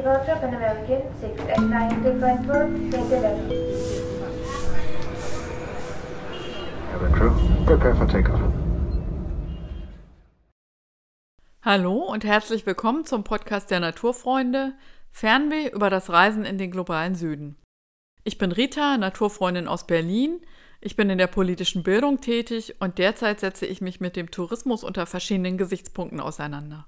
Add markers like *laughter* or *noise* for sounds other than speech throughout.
Departure Pan American 6 at 9 to Frankfurt, take 11. Cabin crew, prepare for takeoff. Hallo und herzlich willkommen zum Podcast der Naturfreunde Fernweh über das Reisen in den globalen Süden. Ich bin Rita, Naturfreundin aus Berlin. Ich bin in der politischen Bildung tätig und derzeit setze ich mich mit dem Tourismus unter verschiedenen Gesichtspunkten auseinander.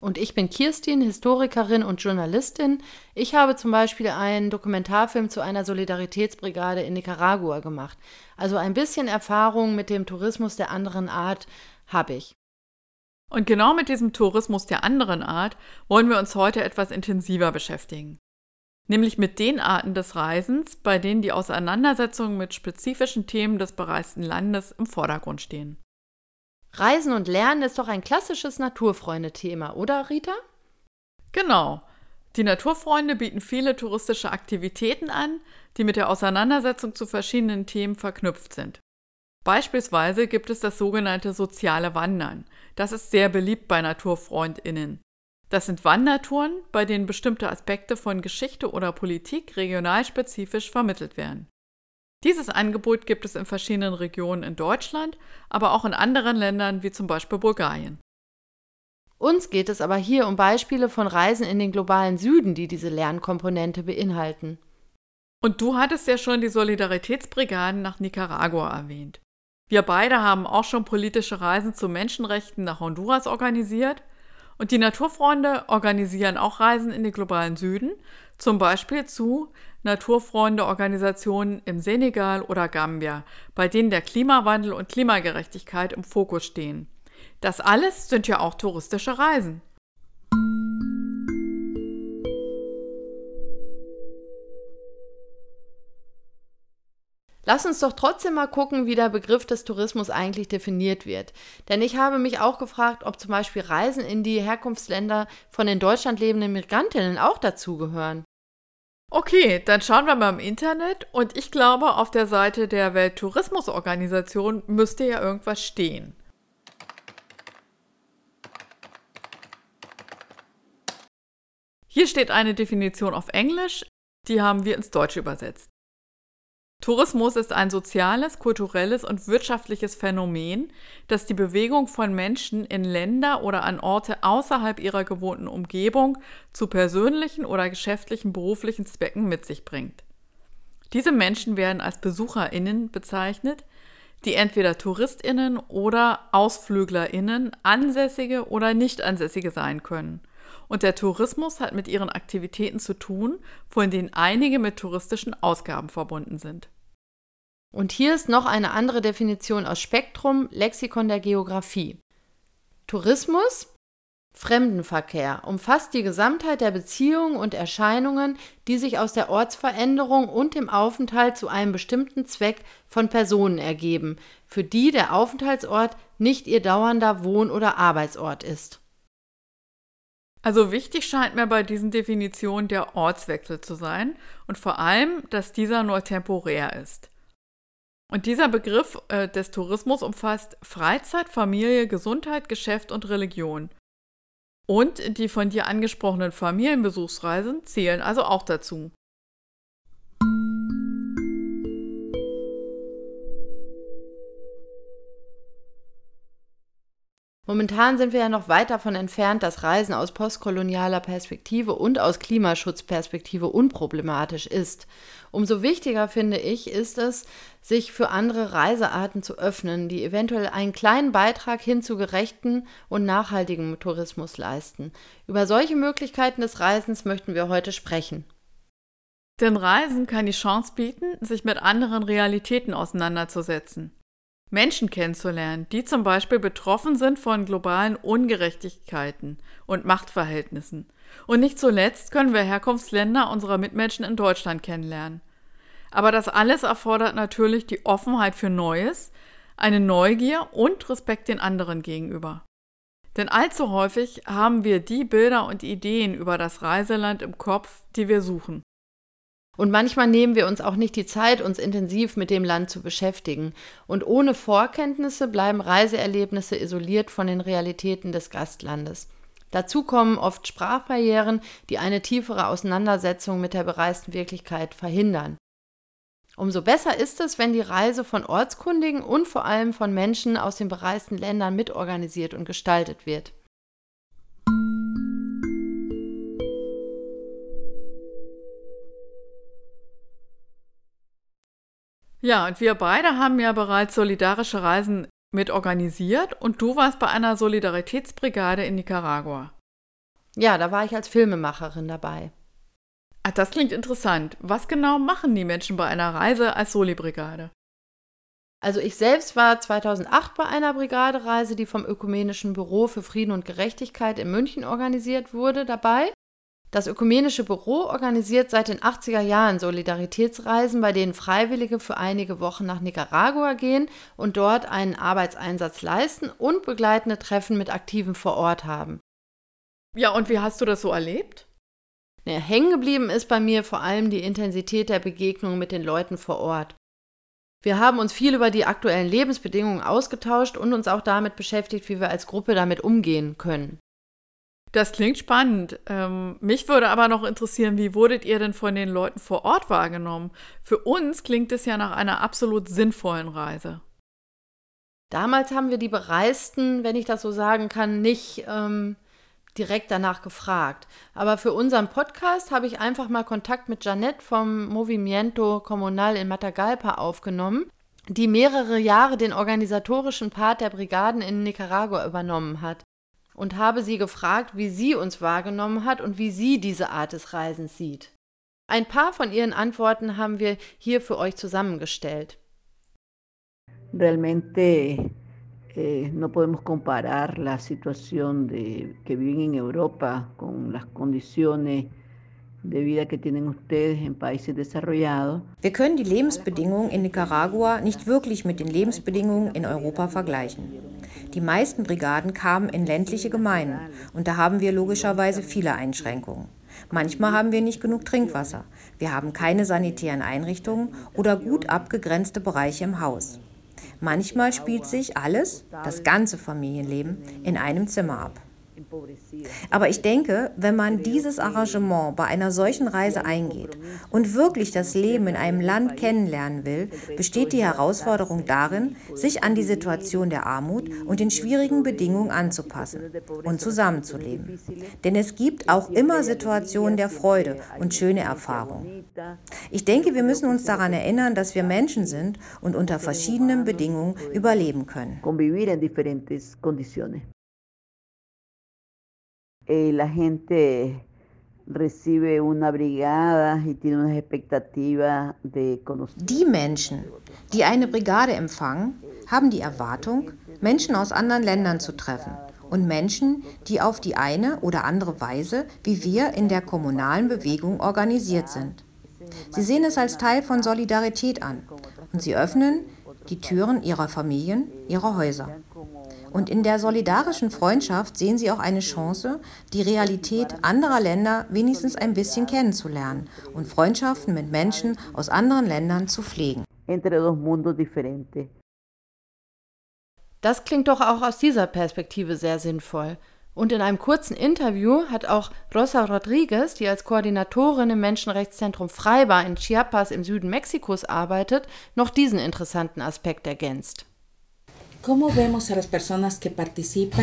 Und ich bin Kirstin, Historikerin und Journalistin. Ich habe zum Beispiel einen Dokumentarfilm zu einer Solidaritätsbrigade in Nicaragua gemacht. Also ein bisschen Erfahrung mit dem Tourismus der anderen Art habe ich. Und genau mit diesem Tourismus der anderen Art wollen wir uns heute etwas intensiver beschäftigen. Nämlich mit den Arten des Reisens, bei denen die Auseinandersetzungen mit spezifischen Themen des bereisten Landes im Vordergrund stehen. Reisen und Lernen ist doch ein klassisches Naturfreunde-Thema, oder Rita? Genau. Die Naturfreunde bieten viele touristische Aktivitäten an, die mit der Auseinandersetzung zu verschiedenen Themen verknüpft sind. Beispielsweise gibt es das sogenannte soziale Wandern. Das ist sehr beliebt bei Naturfreundinnen. Das sind Wandertouren, bei denen bestimmte Aspekte von Geschichte oder Politik regionalspezifisch vermittelt werden. Dieses Angebot gibt es in verschiedenen Regionen in Deutschland, aber auch in anderen Ländern wie zum Beispiel Bulgarien. Uns geht es aber hier um Beispiele von Reisen in den globalen Süden, die diese Lernkomponente beinhalten. Und du hattest ja schon die Solidaritätsbrigaden nach Nicaragua erwähnt. Wir beide haben auch schon politische Reisen zu Menschenrechten nach Honduras organisiert und die Naturfreunde organisieren auch Reisen in den globalen Süden, zum Beispiel zu Naturfreunde-Organisationen im Senegal oder Gambia, bei denen der Klimawandel und Klimagerechtigkeit im Fokus stehen. Das alles sind ja auch touristische Reisen. Lass uns doch trotzdem mal gucken, wie der Begriff des Tourismus eigentlich definiert wird. Denn ich habe mich auch gefragt, ob zum Beispiel Reisen in die Herkunftsländer von in Deutschland lebenden Migrantinnen auch dazugehören. Okay, dann schauen wir mal im Internet und ich glaube, auf der Seite der Welttourismusorganisation müsste ja irgendwas stehen. Hier steht eine Definition auf Englisch, die haben wir ins Deutsche übersetzt. Tourismus ist ein soziales, kulturelles und wirtschaftliches Phänomen, das die Bewegung von Menschen in Länder oder an Orte außerhalb ihrer gewohnten Umgebung zu persönlichen oder geschäftlichen beruflichen Zwecken mit sich bringt. Diese Menschen werden als Besucherinnen bezeichnet, die entweder Touristinnen oder Ausflüglerinnen, Ansässige oder Nichtansässige sein können. Und der Tourismus hat mit ihren Aktivitäten zu tun, von denen einige mit touristischen Ausgaben verbunden sind. Und hier ist noch eine andere Definition aus Spektrum, Lexikon der Geographie. Tourismus, Fremdenverkehr, umfasst die Gesamtheit der Beziehungen und Erscheinungen, die sich aus der Ortsveränderung und dem Aufenthalt zu einem bestimmten Zweck von Personen ergeben, für die der Aufenthaltsort nicht ihr dauernder Wohn- oder Arbeitsort ist. Also wichtig scheint mir bei diesen Definitionen der Ortswechsel zu sein und vor allem, dass dieser nur temporär ist. Und dieser Begriff äh, des Tourismus umfasst Freizeit, Familie, Gesundheit, Geschäft und Religion. Und die von dir angesprochenen Familienbesuchsreisen zählen also auch dazu. Momentan sind wir ja noch weit davon entfernt, dass Reisen aus postkolonialer Perspektive und aus Klimaschutzperspektive unproblematisch ist. Umso wichtiger finde ich ist es, sich für andere Reisearten zu öffnen, die eventuell einen kleinen Beitrag hin zu gerechten und nachhaltigem Tourismus leisten. Über solche Möglichkeiten des Reisens möchten wir heute sprechen. Denn Reisen kann die Chance bieten, sich mit anderen Realitäten auseinanderzusetzen. Menschen kennenzulernen, die zum Beispiel betroffen sind von globalen Ungerechtigkeiten und Machtverhältnissen. Und nicht zuletzt können wir Herkunftsländer unserer Mitmenschen in Deutschland kennenlernen. Aber das alles erfordert natürlich die Offenheit für Neues, eine Neugier und Respekt den anderen gegenüber. Denn allzu häufig haben wir die Bilder und Ideen über das Reiseland im Kopf, die wir suchen. Und manchmal nehmen wir uns auch nicht die Zeit, uns intensiv mit dem Land zu beschäftigen. Und ohne Vorkenntnisse bleiben Reiseerlebnisse isoliert von den Realitäten des Gastlandes. Dazu kommen oft Sprachbarrieren, die eine tiefere Auseinandersetzung mit der bereisten Wirklichkeit verhindern. Umso besser ist es, wenn die Reise von Ortskundigen und vor allem von Menschen aus den bereisten Ländern mitorganisiert und gestaltet wird. Ja, und wir beide haben ja bereits solidarische Reisen mit organisiert und du warst bei einer Solidaritätsbrigade in Nicaragua. Ja, da war ich als Filmemacherin dabei. Ach, das klingt interessant. Was genau machen die Menschen bei einer Reise als Soli-Brigade? Also ich selbst war 2008 bei einer Brigadereise, die vom Ökumenischen Büro für Frieden und Gerechtigkeit in München organisiert wurde, dabei. Das Ökumenische Büro organisiert seit den 80er Jahren Solidaritätsreisen, bei denen Freiwillige für einige Wochen nach Nicaragua gehen und dort einen Arbeitseinsatz leisten und begleitende Treffen mit Aktiven vor Ort haben. Ja, und wie hast du das so erlebt? Ja, hängen geblieben ist bei mir vor allem die Intensität der Begegnung mit den Leuten vor Ort. Wir haben uns viel über die aktuellen Lebensbedingungen ausgetauscht und uns auch damit beschäftigt, wie wir als Gruppe damit umgehen können. Das klingt spannend. Ähm, mich würde aber noch interessieren, wie wurdet ihr denn von den Leuten vor Ort wahrgenommen? Für uns klingt es ja nach einer absolut sinnvollen Reise. Damals haben wir die Bereisten, wenn ich das so sagen kann, nicht ähm, direkt danach gefragt. Aber für unseren Podcast habe ich einfach mal Kontakt mit Janette vom Movimiento Comunal in Matagalpa aufgenommen, die mehrere Jahre den organisatorischen Part der Brigaden in Nicaragua übernommen hat und habe sie gefragt, wie sie uns wahrgenommen hat und wie sie diese Art des Reisens sieht. Ein paar von ihren Antworten haben wir hier für euch zusammengestellt. Realmente eh, no podemos comparar la situación de, que viven en Europa con las condiciones de vida que tienen ustedes en países desarrollados. Wir können die Lebensbedingungen in Nicaragua nicht wirklich mit den Lebensbedingungen in Europa vergleichen. Die meisten Brigaden kamen in ländliche Gemeinden und da haben wir logischerweise viele Einschränkungen. Manchmal haben wir nicht genug Trinkwasser, wir haben keine sanitären Einrichtungen oder gut abgegrenzte Bereiche im Haus. Manchmal spielt sich alles, das ganze Familienleben, in einem Zimmer ab. Aber ich denke, wenn man dieses Arrangement bei einer solchen Reise eingeht und wirklich das Leben in einem Land kennenlernen will, besteht die Herausforderung darin, sich an die Situation der Armut und den schwierigen Bedingungen anzupassen und zusammenzuleben. Denn es gibt auch immer Situationen der Freude und schöne Erfahrungen. Ich denke, wir müssen uns daran erinnern, dass wir Menschen sind und unter verschiedenen Bedingungen überleben können. Eh, la gente recibe una brigada y tiene unas expectativas de conocer. Die Menschen, die eine Brigade empfangen, haben die Erwartung, Menschen aus anderen Ländern zu treffen und Menschen, die auf die eine oder andere Weise wie wir in der kommunalen Bewegung organisiert sind. Sie sehen es als Teil von Solidarität an und sie öffnen die Türen ihrer Familien, ihrer Häuser. Und in der solidarischen Freundschaft sehen sie auch eine Chance, die Realität anderer Länder wenigstens ein bisschen kennenzulernen und Freundschaften mit Menschen aus anderen Ländern zu pflegen. Das klingt doch auch aus dieser Perspektive sehr sinnvoll. Und in einem kurzen Interview hat auch Rosa Rodriguez, die als Koordinatorin im Menschenrechtszentrum Freibar in Chiapas im Süden Mexikos arbeitet, noch diesen interessanten Aspekt ergänzt.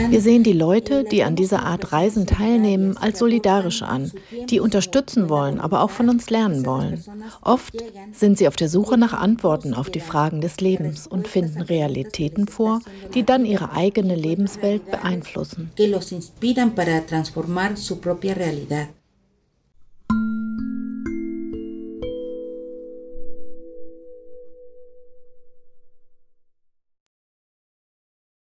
Wir sehen die Leute, die an dieser Art Reisen teilnehmen, als solidarisch an, die unterstützen wollen, aber auch von uns lernen wollen. Oft sind sie auf der Suche nach Antworten auf die Fragen des Lebens und finden Realitäten vor, die dann ihre eigene Lebenswelt beeinflussen.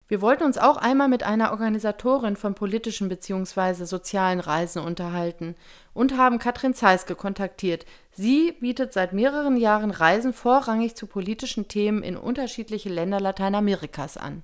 Wir wollten uns auch einmal mit einer Organisatorin von politischen bzw. sozialen Reisen unterhalten und haben Katrin Zeiske kontaktiert. Sie bietet seit mehreren Jahren Reisen vorrangig zu politischen Themen in unterschiedliche Länder Lateinamerikas an.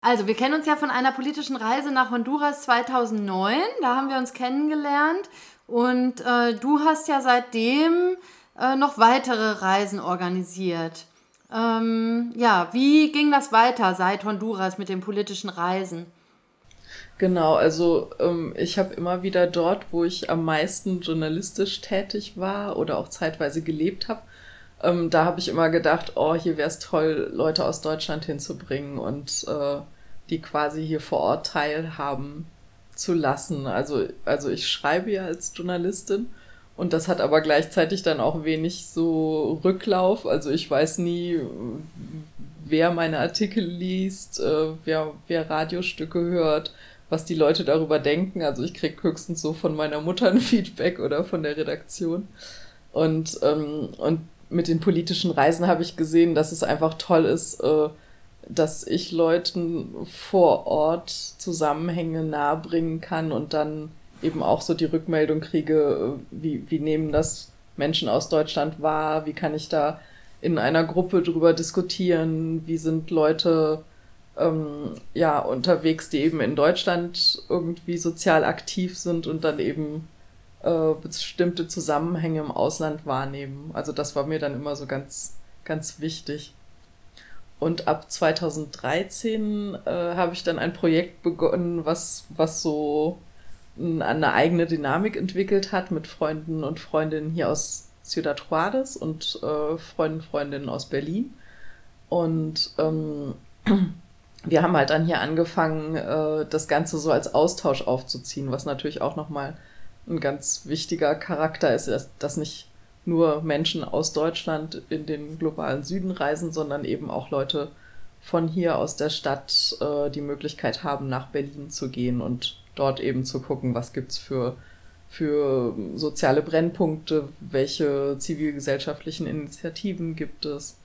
Also, wir kennen uns ja von einer politischen Reise nach Honduras 2009. Da haben wir uns kennengelernt. Und äh, du hast ja seitdem äh, noch weitere Reisen organisiert. Ähm, ja, wie ging das weiter seit Honduras mit den politischen Reisen? Genau, also ähm, ich habe immer wieder dort, wo ich am meisten journalistisch tätig war oder auch zeitweise gelebt habe, ähm, da habe ich immer gedacht, oh, hier wäre es toll, Leute aus Deutschland hinzubringen und äh, die quasi hier vor Ort teilhaben zu lassen. Also, also ich schreibe ja als Journalistin und das hat aber gleichzeitig dann auch wenig so Rücklauf. Also ich weiß nie, wer meine Artikel liest, äh, wer, wer Radiostücke hört, was die Leute darüber denken. Also ich kriege höchstens so von meiner Mutter *laughs* ein Feedback oder von der Redaktion. Und, ähm, und mit den politischen Reisen habe ich gesehen, dass es einfach toll ist, äh, dass ich Leuten vor Ort Zusammenhänge nahebringen kann und dann eben auch so die Rückmeldung kriege, äh, wie, wie nehmen das Menschen aus Deutschland wahr, wie kann ich da in einer Gruppe drüber diskutieren, wie sind Leute ähm, ja unterwegs, die eben in Deutschland irgendwie sozial aktiv sind und dann eben äh, bestimmte Zusammenhänge im Ausland wahrnehmen. Also das war mir dann immer so ganz, ganz wichtig. Und ab 2013 äh, habe ich dann ein Projekt begonnen, was, was so eine eigene Dynamik entwickelt hat mit Freunden und Freundinnen hier aus Ciudad Juarez und äh, Freunden, Freundinnen aus Berlin. Und ähm, *clears throat* wir haben halt dann hier angefangen, äh, das Ganze so als Austausch aufzuziehen, was natürlich auch nochmal ein ganz wichtiger Charakter ist, dass, dass nicht nur Menschen aus Deutschland in den globalen Süden reisen, sondern eben auch Leute von hier aus der Stadt äh, die Möglichkeit haben, nach Berlin zu gehen und dort eben zu gucken, was gibt's für, für soziale Brennpunkte, welche zivilgesellschaftlichen Initiativen gibt es.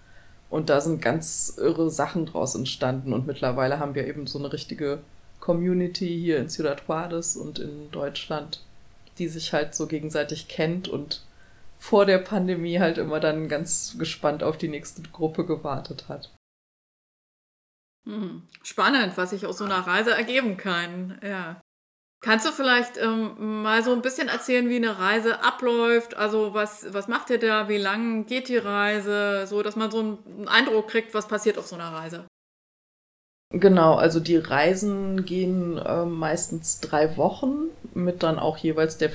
Und da sind ganz irre Sachen draus entstanden. Und mittlerweile haben wir eben so eine richtige Community hier in Ciudad Juarez und in Deutschland, die sich halt so gegenseitig kennt und vor der Pandemie halt immer dann ganz gespannt auf die nächste Gruppe gewartet hat. Hm, spannend, was sich aus so einer Reise ergeben kann. Ja. Kannst du vielleicht ähm, mal so ein bisschen erzählen, wie eine Reise abläuft? Also was, was macht ihr da? Wie lang geht die Reise? So, dass man so einen Eindruck kriegt, was passiert auf so einer Reise. Genau, also die Reisen gehen äh, meistens drei Wochen mit dann auch jeweils der,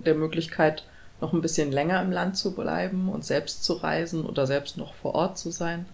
der Möglichkeit, noch ein bisschen länger im Land zu bleiben und selbst zu reisen oder selbst noch vor Ort zu sein.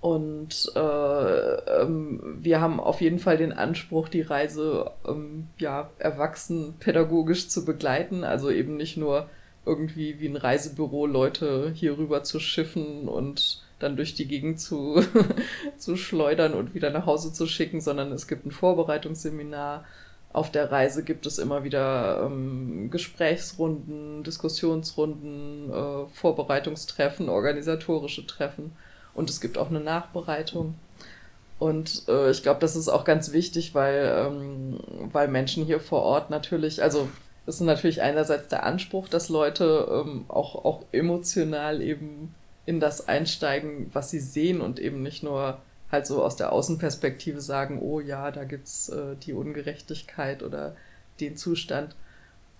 Und äh, ähm, wir haben auf jeden Fall den Anspruch, die Reise ähm, ja erwachsen pädagogisch zu begleiten. Also eben nicht nur irgendwie wie ein Reisebüro Leute hier rüber zu schiffen und dann durch die Gegend zu, *laughs* zu schleudern und wieder nach Hause zu schicken, sondern es gibt ein Vorbereitungsseminar. Auf der Reise gibt es immer wieder ähm, Gesprächsrunden, Diskussionsrunden, äh, Vorbereitungstreffen, organisatorische Treffen und es gibt auch eine Nachbereitung. Und äh, ich glaube, das ist auch ganz wichtig, weil, ähm, weil Menschen hier vor Ort natürlich, also es ist natürlich einerseits der Anspruch, dass Leute ähm, auch, auch emotional eben in das einsteigen, was sie sehen und eben nicht nur halt so aus der Außenperspektive sagen, oh ja, da gibt's äh, die Ungerechtigkeit oder den Zustand.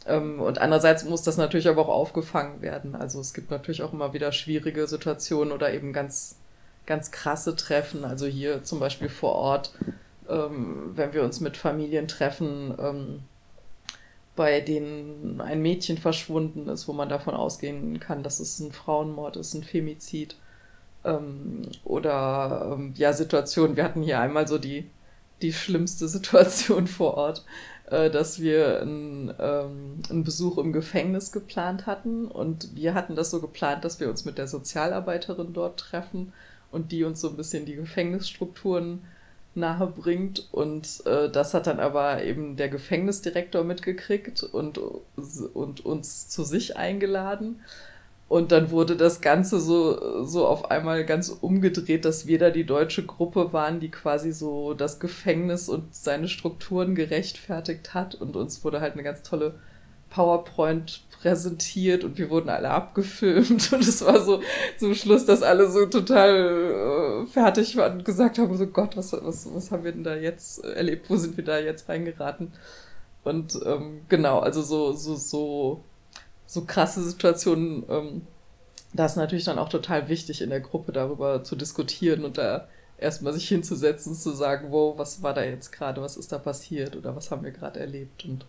Ähm, und andererseits muss das natürlich aber auch aufgefangen werden. Also es gibt natürlich auch immer wieder schwierige Situationen oder eben ganz ganz krasse Treffen. Also hier zum Beispiel vor Ort, ähm, wenn wir uns mit Familien treffen, ähm, bei denen ein Mädchen verschwunden ist, wo man davon ausgehen kann, dass es ein Frauenmord ist, ein Femizid. Ähm, oder ähm, ja, Situationen. Wir hatten hier einmal so die, die schlimmste Situation *laughs* vor Ort, äh, dass wir einen, ähm, einen Besuch im Gefängnis geplant hatten. Und wir hatten das so geplant, dass wir uns mit der Sozialarbeiterin dort treffen und die uns so ein bisschen die Gefängnisstrukturen nahe bringt. Und äh, das hat dann aber eben der Gefängnisdirektor mitgekriegt und, und uns zu sich eingeladen. Und dann wurde das Ganze so, so auf einmal ganz umgedreht, dass wir da die deutsche Gruppe waren, die quasi so das Gefängnis und seine Strukturen gerechtfertigt hat. Und uns wurde halt eine ganz tolle PowerPoint präsentiert und wir wurden alle abgefilmt. *laughs* Und es war so zum Schluss, dass alle so total äh, fertig waren und gesagt haben, so Gott, was, was, was haben wir denn da jetzt erlebt, wo sind wir da jetzt reingeraten? Und ähm, genau, also so, so, so, so krasse Situationen, ähm, da ist natürlich dann auch total wichtig in der Gruppe darüber zu diskutieren und da erstmal sich hinzusetzen, zu sagen, wow, was war da jetzt gerade, was ist da passiert? Oder was haben wir gerade erlebt? Und,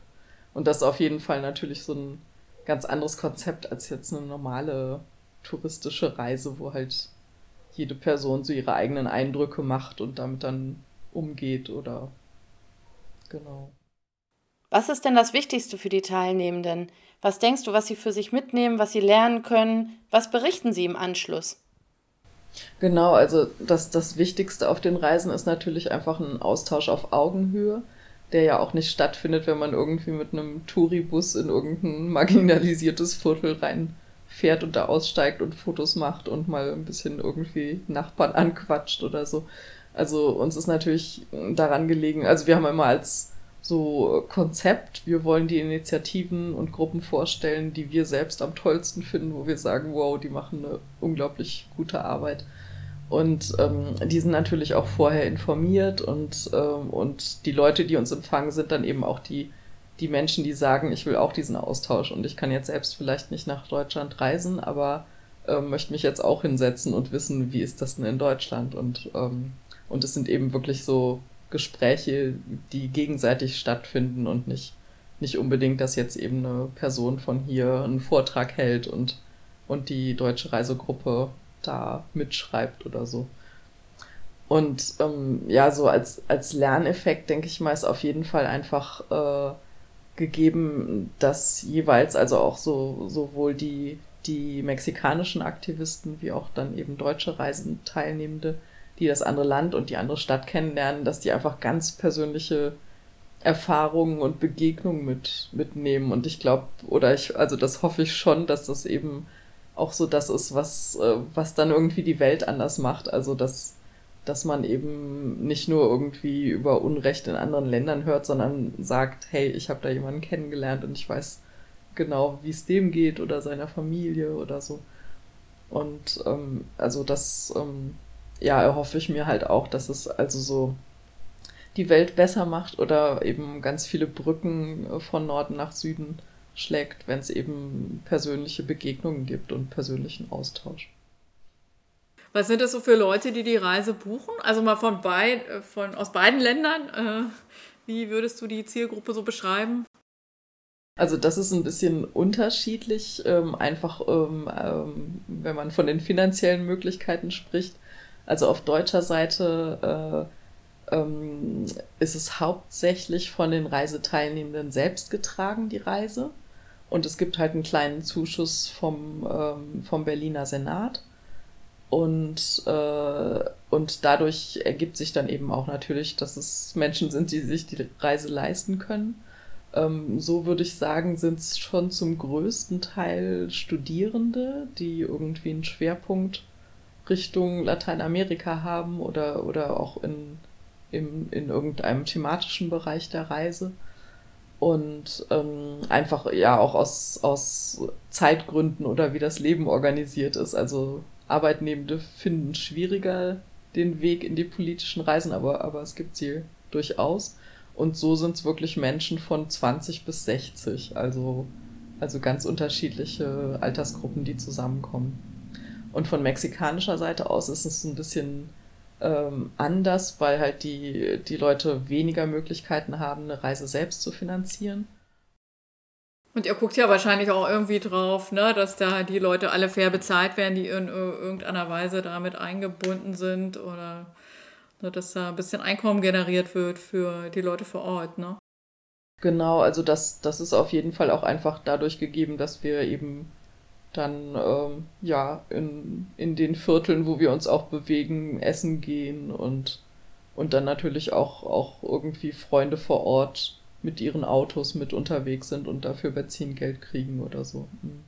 und das ist auf jeden Fall natürlich so ein ganz anderes Konzept als jetzt eine normale touristische Reise, wo halt jede Person so ihre eigenen Eindrücke macht und damit dann umgeht oder genau. Was ist denn das Wichtigste für die Teilnehmenden? Was denkst du, was sie für sich mitnehmen, was sie lernen können? Was berichten sie im Anschluss? Genau, also das, das Wichtigste auf den Reisen ist natürlich einfach ein Austausch auf Augenhöhe, der ja auch nicht stattfindet, wenn man irgendwie mit einem Touribus in irgendein marginalisiertes Viertel reinfährt und da aussteigt und Fotos macht und mal ein bisschen irgendwie Nachbarn anquatscht oder so. Also uns ist natürlich daran gelegen, also wir haben immer als so Konzept, wir wollen die Initiativen und Gruppen vorstellen, die wir selbst am tollsten finden, wo wir sagen, wow, die machen eine unglaublich gute Arbeit. Und ähm, die sind natürlich auch vorher informiert und, ähm, und die Leute, die uns empfangen, sind dann eben auch die, die Menschen, die sagen, ich will auch diesen Austausch und ich kann jetzt selbst vielleicht nicht nach Deutschland reisen, aber ähm, möchte mich jetzt auch hinsetzen und wissen, wie ist das denn in Deutschland? Und ähm, und es sind eben wirklich so Gespräche, die gegenseitig stattfinden und nicht, nicht unbedingt, dass jetzt eben eine Person von hier einen Vortrag hält und, und die deutsche Reisegruppe da mitschreibt oder so. Und ähm, ja, so als, als Lerneffekt, denke ich mal, ist auf jeden Fall einfach äh, gegeben, dass jeweils also auch so sowohl die, die mexikanischen Aktivisten wie auch dann eben deutsche Reisenteilnehmende die das andere Land und die andere Stadt kennenlernen, dass die einfach ganz persönliche Erfahrungen und Begegnungen mit, mitnehmen. Und ich glaube, oder ich, also das hoffe ich schon, dass das eben auch so das ist, was, äh, was dann irgendwie die Welt anders macht. Also dass, dass man eben nicht nur irgendwie über Unrecht in anderen Ländern hört, sondern sagt, hey, ich habe da jemanden kennengelernt und ich weiß genau, wie es dem geht oder seiner Familie oder so. Und ähm, also das, ähm, ja, erhoffe ich mir halt auch, dass es also so die Welt besser macht oder eben ganz viele Brücken äh, von Norden nach Süden schlägt, wenn es eben persönliche Begegnungen gibt und persönlichen Austausch. Was sind das so für Leute, die die Reise buchen? Also mal von, beid, äh, von aus beiden Ländern. Äh, wie würdest du die Zielgruppe so beschreiben? Also das ist ein bisschen unterschiedlich, ähm, einfach ähm, ähm, wenn man von den finanziellen Möglichkeiten spricht. Also auf deutscher Seite äh, ähm, ist es hauptsächlich von den Reiseteilnehmenden selbst getragen, die Reise. Und es gibt halt einen kleinen Zuschuss vom, ähm, vom Berliner Senat. Und, äh, und dadurch ergibt sich dann eben auch natürlich, dass es Menschen sind, die sich die Reise leisten können. Ähm, so würde ich sagen, sind es schon zum größten Teil Studierende, die irgendwie einen Schwerpunkt Richtung Lateinamerika haben oder, oder auch in, in, in irgendeinem thematischen Bereich der Reise. Und ähm, einfach ja auch aus, aus Zeitgründen oder wie das Leben organisiert ist. Also Arbeitnehmende finden schwieriger den Weg in die politischen Reisen, aber, aber es gibt sie durchaus. Und so sind es wirklich Menschen von 20 bis 60, also, also ganz unterschiedliche Altersgruppen, die zusammenkommen. Und von mexikanischer Seite aus ist es ein bisschen ähm, anders, weil halt die, die Leute weniger Möglichkeiten haben, eine Reise selbst zu finanzieren. Und ihr guckt ja wahrscheinlich auch irgendwie drauf, ne, dass da die Leute alle fair bezahlt werden, die in irgendeiner Weise damit eingebunden sind oder ne, dass da ein bisschen Einkommen generiert wird für die Leute vor Ort, ne? Genau, also das, das ist auf jeden Fall auch einfach dadurch gegeben, dass wir eben dann ähm, ja in, in den Vierteln, wo wir uns auch bewegen, essen gehen und, und dann natürlich auch, auch irgendwie Freunde vor Ort mit ihren Autos mit unterwegs sind und dafür Benzingeld kriegen oder so. Mhm.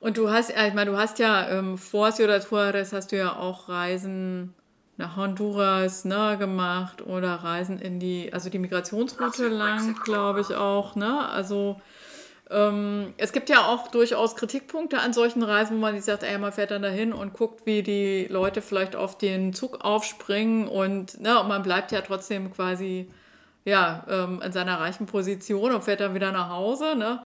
Und du hast, ich meine, du hast ja ähm, vor Ciudad Juarez hast du ja auch Reisen nach Honduras ne, gemacht oder Reisen in die, also die Migrationsroute lang, glaube ich auch, ne? Also ähm, es gibt ja auch durchaus Kritikpunkte an solchen Reisen, wo man sich sagt, ey, man fährt dann dahin und guckt, wie die Leute vielleicht auf den Zug aufspringen und, ne, und man bleibt ja trotzdem quasi ja, ähm, in seiner reichen Position und fährt dann wieder nach Hause. Ne?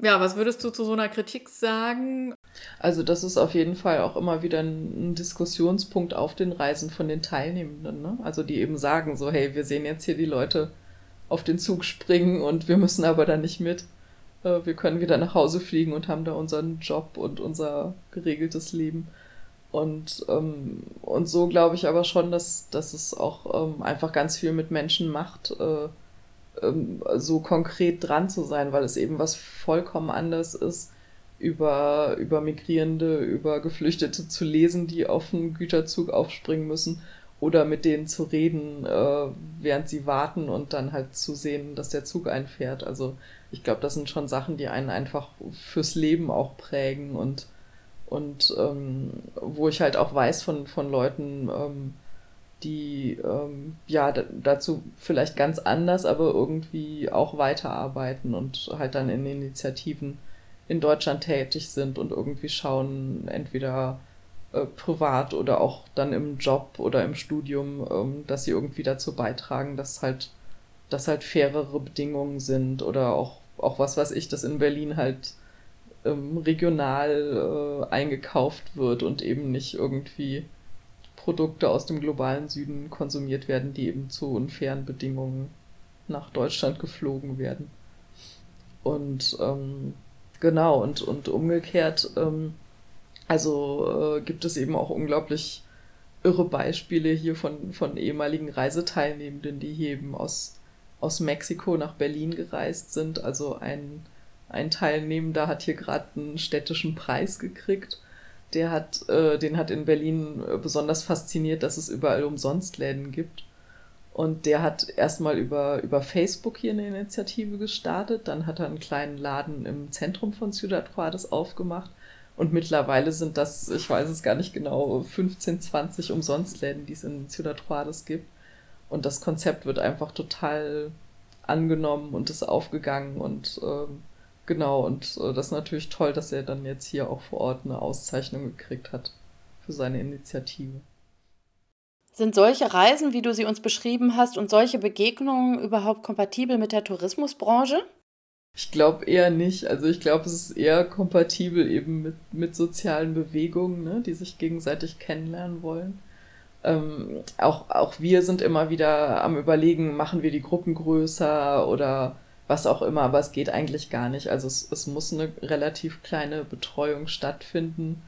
Ja, was würdest du zu so einer Kritik sagen? Also das ist auf jeden Fall auch immer wieder ein, Diskussionspunkt auf den Reisen von den Teilnehmenden. Ne? Also die eben sagen so, hey, wir sehen jetzt hier die Leute auf den Zug springen und wir müssen aber da nicht mit. Äh, wir können wieder nach Hause fliegen und haben da unseren Job und unser geregeltes Leben. Und, ähm, und so glaube ich aber schon, dass, dass es auch ähm, einfach ganz viel mit Menschen macht, äh, ähm, so konkret dran zu sein, weil es eben was vollkommen anderes ist, über, über Migrierende, über Geflüchtete zu lesen, die auf einen Güterzug aufspringen müssen oder mit denen zu reden, äh, während sie warten und dann halt zu sehen, dass der Zug einfährt. Also ich glaube, das sind schon Sachen, die einen einfach fürs Leben auch prägen und, und ähm, wo ich halt auch weiß von, von Leuten, ähm, die ähm, ja dazu vielleicht ganz anders, aber irgendwie auch weiterarbeiten und halt dann in Initiativen in Deutschland tätig sind und irgendwie schauen, entweder äh, privat oder auch dann im Job oder im Studium, ähm, dass sie irgendwie dazu beitragen, dass halt, dass halt fairere Bedingungen sind oder auch, auch was weiß ich, dass in Berlin halt ähm, regional äh, eingekauft wird und eben nicht irgendwie Produkte aus dem globalen Süden konsumiert werden, die eben zu unfairen Bedingungen nach Deutschland geflogen werden. Und ähm, genau, und, und umgekehrt, ähm, also äh, gibt es eben auch unglaublich irre Beispiele hier von, von ehemaligen Reiseteilnehmenden, die hier eben aus, aus Mexiko nach Berlin gereist sind. Also ein, ein Teilnehmender hat hier gerade einen städtischen Preis gekriegt der hat, äh, den hat in Berlin äh, besonders fasziniert, dass es überall umsonst Läden gibt. Und der hat erstmal über, über Facebook hier eine Initiative gestartet. Dann hat er einen kleinen Laden im Zentrum von Ciudad Juarez aufgemacht. Und mittlerweile sind das, ich weiß es gar nicht genau, 15, 20 Umsonstläden, die es in Ciudad Juarez gibt. Und das Konzept wird einfach total angenommen und ist aufgegangen und ähm, Genau, und äh, das ist natürlich toll, dass er dann jetzt hier auch vor Ort eine Auszeichnung gekriegt hat für seine Initiative. Sind solche Reisen, wie du sie uns beschrieben hast, und solche Begegnungen überhaupt kompatibel mit der Tourismusbranche? Ich glaube eher nicht. Also ich glaube, es ist eher kompatibel eben mit, mit sozialen Bewegungen, ne, die sich gegenseitig kennenlernen wollen. Ähm, auch, auch wir sind immer wieder am Überlegen, machen wir die Gruppen größer oder was auch immer, aber es geht eigentlich gar nicht. Also es, es muss eine relativ kleine Betreuung stattfinden.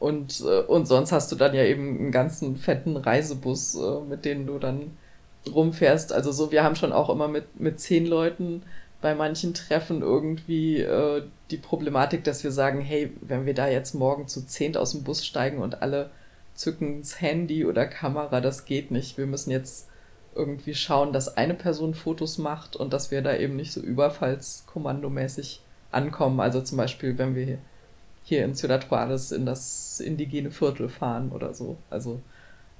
Und, äh, und sonst hast du dann ja eben einen ganzen fetten Reisebus, äh, mit denen du dann rumfährst. Also so, wir haben schon auch immer mit, mit zehn Leuten bei manchen Treffen irgendwie äh, die Problematik, dass wir sagen, hey, wenn wir da jetzt morgen zu zehnt aus dem Bus steigen und alle zücken das Handy oder Kamera, das geht nicht. Wir müssen jetzt irgendwie schauen, dass eine Person Fotos macht und dass wir da eben nicht so überfallskommandomäßig ankommen. Also zum Beispiel, wenn wir hier in Ciudad Juarez in das indigene Viertel fahren oder so. Also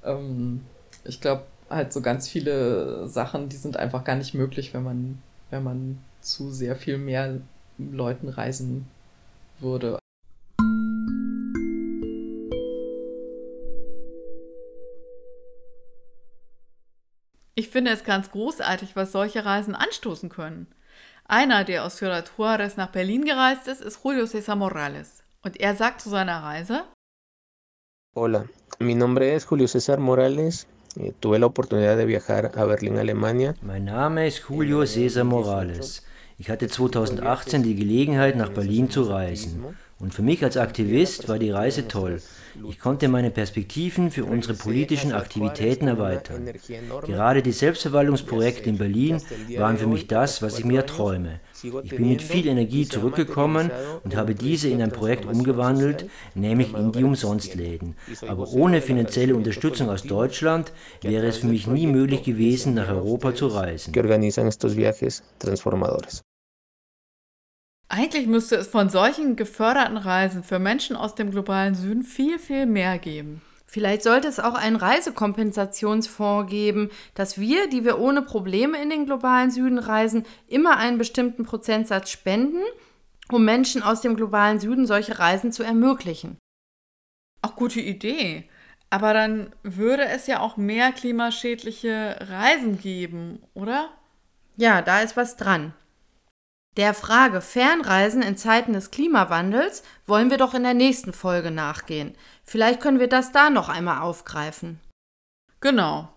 ähm, ich glaube halt so ganz viele Sachen, die sind einfach gar nicht möglich, wenn man, wenn man zu sehr viel mehr Leuten reisen würde. Ich finde es ganz großartig, was solche Reisen anstoßen können. Einer, der aus Ciudad Juarez nach Berlin gereist ist, ist Julio César Morales. Und er sagt zu seiner Reise: Hola, mi nombre es Julio César Morales. Eh, tuve la oportunidad de viajar a Berlín, Alemania. Mein Name ist Julio César Morales. Ich hatte 2018 die Gelegenheit, nach Berlin zu reisen. Und für mich als Aktivist war die Reise toll. Ich konnte meine Perspektiven für unsere politischen Aktivitäten erweitern. Gerade die Selbstverwaltungsprojekte in Berlin waren für mich das, was ich mir träume. Ich bin mit viel Energie zurückgekommen und habe diese in ein Projekt umgewandelt, nämlich in die Umsonstläden. Aber ohne finanzielle Unterstützung aus Deutschland wäre es für mich nie möglich gewesen, nach Europa zu reisen. Eigentlich müsste es von solchen geförderten Reisen für Menschen aus dem globalen Süden viel, viel mehr geben. Vielleicht sollte es auch einen Reisekompensationsfonds geben, dass wir, die wir ohne Probleme in den globalen Süden reisen, immer einen bestimmten Prozentsatz spenden, um Menschen aus dem globalen Süden solche Reisen zu ermöglichen. Auch gute Idee. Aber dann würde es ja auch mehr klimaschädliche Reisen geben, oder? Ja, da ist was dran. Der Frage Fernreisen in Zeiten des Klimawandels wollen wir doch in der nächsten Folge nachgehen. Vielleicht können wir das da noch einmal aufgreifen. Genau.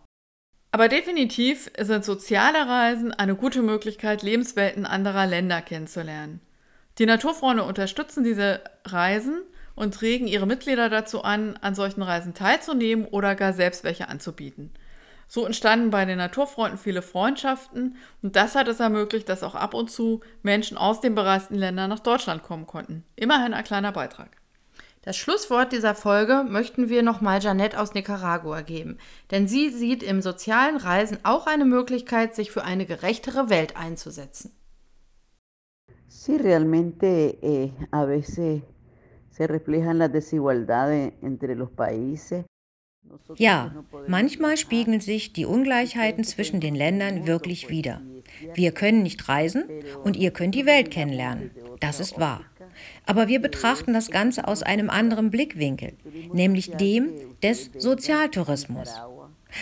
Aber definitiv sind soziale Reisen eine gute Möglichkeit, Lebenswelten anderer Länder kennenzulernen. Die Naturfreunde unterstützen diese Reisen und regen ihre Mitglieder dazu an, an solchen Reisen teilzunehmen oder gar selbst welche anzubieten. So entstanden bei den Naturfreunden viele Freundschaften und das hat es ermöglicht, dass auch ab und zu Menschen aus den bereisten Ländern nach Deutschland kommen konnten. Immerhin ein kleiner Beitrag. Das Schlusswort dieser Folge möchten wir nochmal Janette aus Nicaragua geben, denn sie sieht im sozialen Reisen auch eine Möglichkeit, sich für eine gerechtere Welt einzusetzen. Sí, realmente eh, a veces se reflejan las desigualdades entre los países. Ja, manchmal spiegeln sich die Ungleichheiten zwischen den Ländern wirklich wider. Wir können nicht reisen und ihr könnt die Welt kennenlernen. Das ist wahr. Aber wir betrachten das Ganze aus einem anderen Blickwinkel, nämlich dem des Sozialtourismus.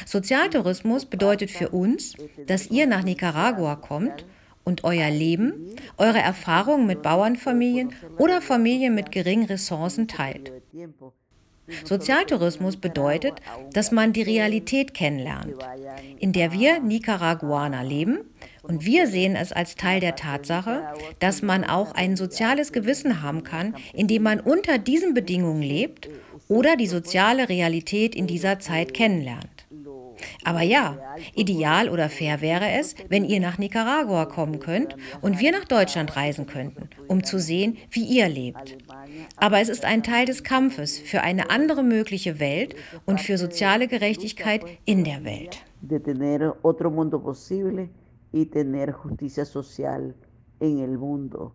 Sozialtourismus bedeutet für uns, dass ihr nach Nicaragua kommt und euer Leben, eure Erfahrungen mit Bauernfamilien oder Familien mit geringen Ressourcen teilt. Sozialtourismus bedeutet, dass man die Realität kennenlernt, in der wir Nicaraguaner leben und wir sehen es als Teil der Tatsache, dass man auch ein soziales Gewissen haben kann, indem man unter diesen Bedingungen lebt oder die soziale Realität in dieser Zeit kennenlernt. Aber ja, ideal oder fair wäre es, wenn ihr nach Nicaragua kommen könnt und wir nach Deutschland reisen könnten, um zu sehen, wie ihr lebt. Aber es ist ein Teil des Kampfes für eine andere mögliche Welt und für soziale Gerechtigkeit in der Welt. y tener justicia social en el mundo.